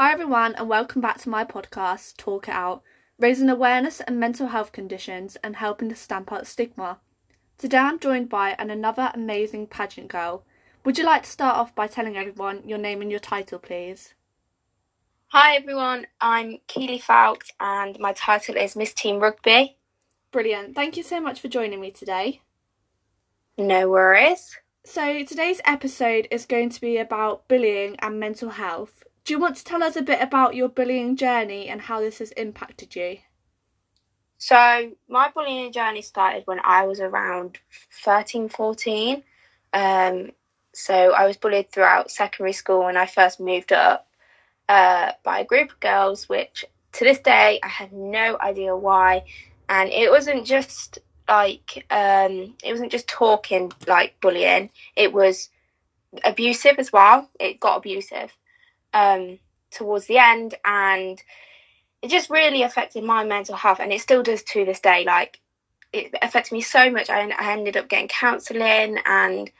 Hi, everyone, and welcome back to my podcast, Talk It Out, raising awareness and mental health conditions and helping to stamp out stigma. Today I'm joined by an another amazing pageant girl. Would you like to start off by telling everyone your name and your title, please? Hi everyone, I'm Keelie Fowkes and my title is Miss Teen Rugby. Brilliant. Thank you so much for joining me today. No worries. So, today's episode is going to be about bullying and mental health. Do you want to tell us a bit about your bullying journey and how this has impacted you? So, my bullying journey started when I was around 13, 14. Um, so, I was bullied throughout secondary school when I first moved up uh, by a group of girls, which to this day I have no idea why. And it wasn't just like, um, it wasn't just talking like bullying, it was abusive as well. It got abusive um, towards the end. And it just really affected my mental health and it still does to this day. Like it affected me so much. I, I ended up getting counselling and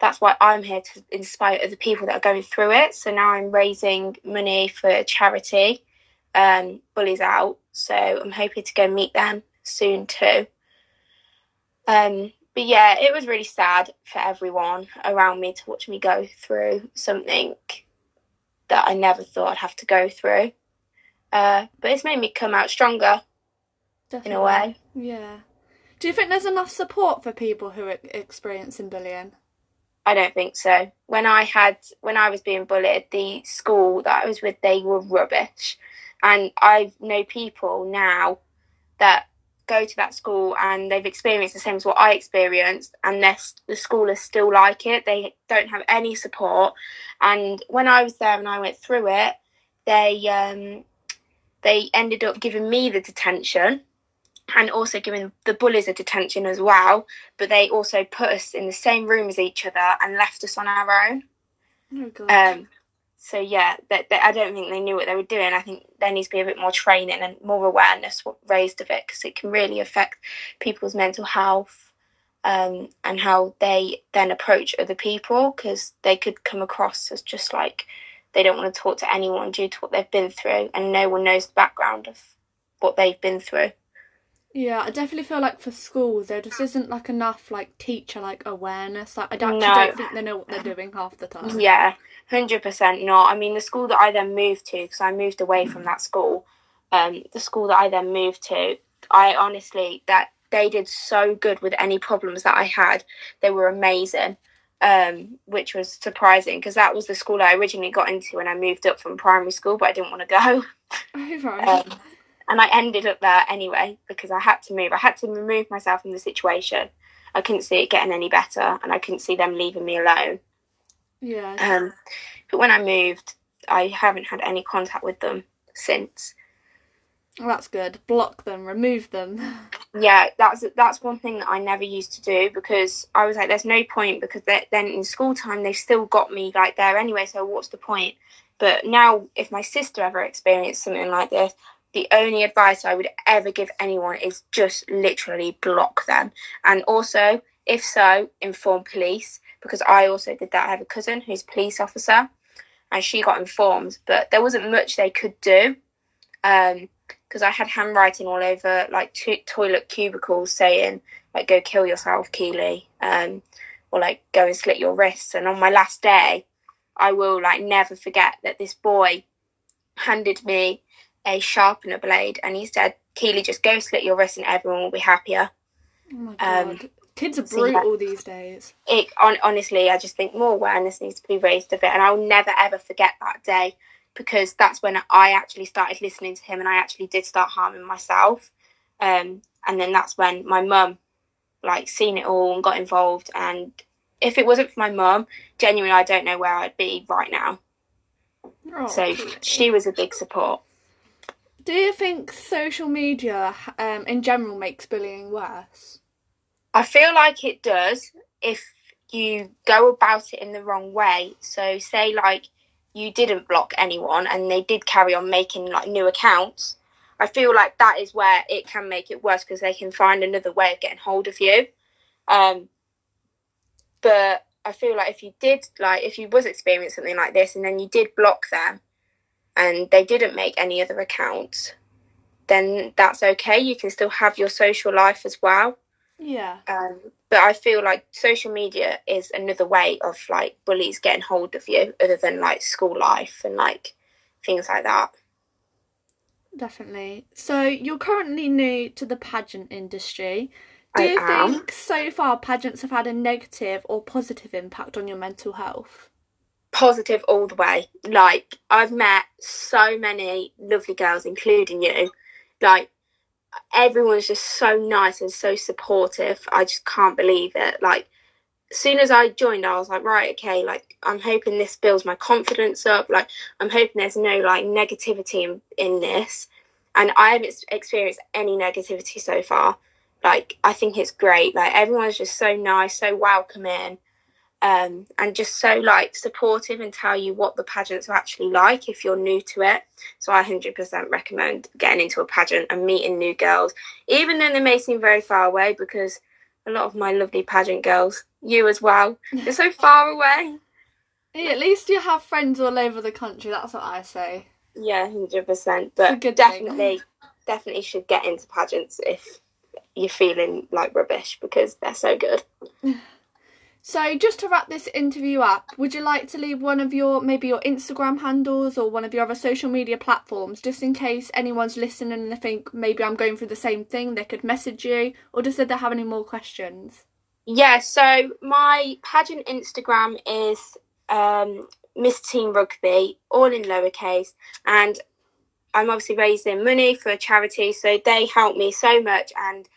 that's why i'm here to inspire other people that are going through it. So now i'm raising money for charity um, bullies out. So i'm hoping to go meet them soon too. Um, but yeah it was really sad for everyone around me to watch me go through something that i never thought i'd have to go through uh, but it's made me come out stronger Definitely. in a way. Yeah. Do you think there's enough support for people who are experiencing bullying? I don't think so. When I had when I was being bullied, the school that I was with, they were rubbish. And I know people now that go to that school and they've experienced the same as what I experienced, and the school is still like it. They don't have any support. And when I was there and I went through it, they um, they ended up giving me the detention and also giving the bullies a detention as well. But they also put us in the same room as each other and left us on our own. Oh. Um, so yeah, that, that I don't think they knew what they were doing. I think there needs to be a bit more training and more awareness raised of it because it can really affect people's mental health um, and how they then approach other people because they could come across as just like they don't want to talk to anyone due to what they've been through, and no one knows the background of what they've been through. Yeah, I definitely feel like for schools there just isn't like enough like teacher like awareness. Like I don't, No. don't think they know what they're doing half the time. Yeah, hundred percent not. I mean, the school that I then moved to, because I moved away from that school, um, the school that I then moved to, I honestly that they did so good with any problems that I had. They were amazing, um, which was surprising because that was the school I originally got into when I moved up from primary school, but I didn't want to go. Oh, right. Um, and I ended up there anyway because I had to move. I had to remove myself from the situation. I couldn't see it getting any better, and I couldn't see them leaving me alone. yeah. Um, but when I moved, I haven't had any contact with them since. Well, that's good. Block them, remove them. Yeah, that's that's one thing that I never used to do because I was like, "There's no point," because then in school time they've still got me like there anyway. So what's the point? But now, if my sister ever experienced something like this, the only advice I would ever give anyone is just literally block them. And also, if so, inform police because I also did that. I have a cousin who's a police officer, and she got informed, but there wasn't much they could do. Um, because I had handwriting all over like to- toilet cubicles saying like go kill yourself, Keelie, um, or like go and slit your wrists. And on my last day, I will like never forget that this boy handed me a sharpener blade and he said, Keelie, just go slit your wrist, and everyone will be happier. Oh my god. Um, Kids are so yeah. brutal these days. It on, honestly, I just think more awareness needs to be raised of it, and I'll never ever forget that day because that's when I actually started listening to him and I actually did start harming myself. Um, and then that's when my mum like seen it all and got involved. And if it wasn't for my mum, genuinely, I don't know where I'd be right now. Oh, so she was a big support. Do you think social media um, in general makes bullying worse? I feel like it does if you go about it in the wrong way. So, say like you didn't block anyone and they did carry on making like new accounts. I feel like that is where it can make it worse because they can find another way of getting hold of you. Um, but I feel like if you did like if you was experiencing something like this and then you did block them, and they didn't make any other accounts, then that's okay. You can still have your social life as well. Yeah. Um, but I feel like social media is another way of like bullies getting hold of you, other than like school life and like things like that. Definitely. So you're currently new to the pageant industry. Do I you am. think so far pageants have had a negative or positive impact on your mental health? Positive all the way. Like I've met so many lovely girls, including you. Like everyone's just so nice and so supportive. I just can't believe it. Like as soon as I joined, I was like, right, okay, like I'm hoping this builds my confidence up. Like I'm hoping there's no like negativity in, in this, and I haven't experienced any negativity so far. Like I think it's great. Like everyone's just so nice, so welcoming, um, and just so like supportive and tell you what the pageants are actually like if you're new to it. So I 100% recommend getting into a pageant and meeting new girls, even though they may seem very far away because a lot of my lovely pageant girls, you as well, they're so far away. Yeah, at least you have friends all over the country. That's what I say. Yeah, hundred percent. But definitely, definitely should get into pageants if you're feeling like rubbish because they're so good. So, just to wrap this interview up, would you like to leave one of your maybe your Instagram handles or one of your other social media platforms just in case anyone's listening and they think maybe I'm going through the same thing, they could message you or just if they have any more questions? Yeah. So my pageant Instagram is um, Miss Teen Rugby, all in lowercase, and I'm obviously raising money for a charity. So they help me so much and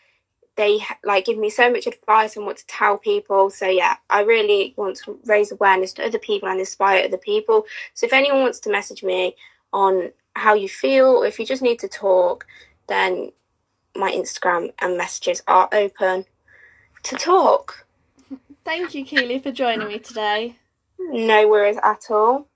they like give me so much advice on what to tell people. So yeah, I really want to raise awareness to other people and inspire other people. So if anyone wants to message me on how you feel or if you just need to talk, then my Instagram and messages are open to talk. Thank you, Keelie, for joining me today. No worries at all.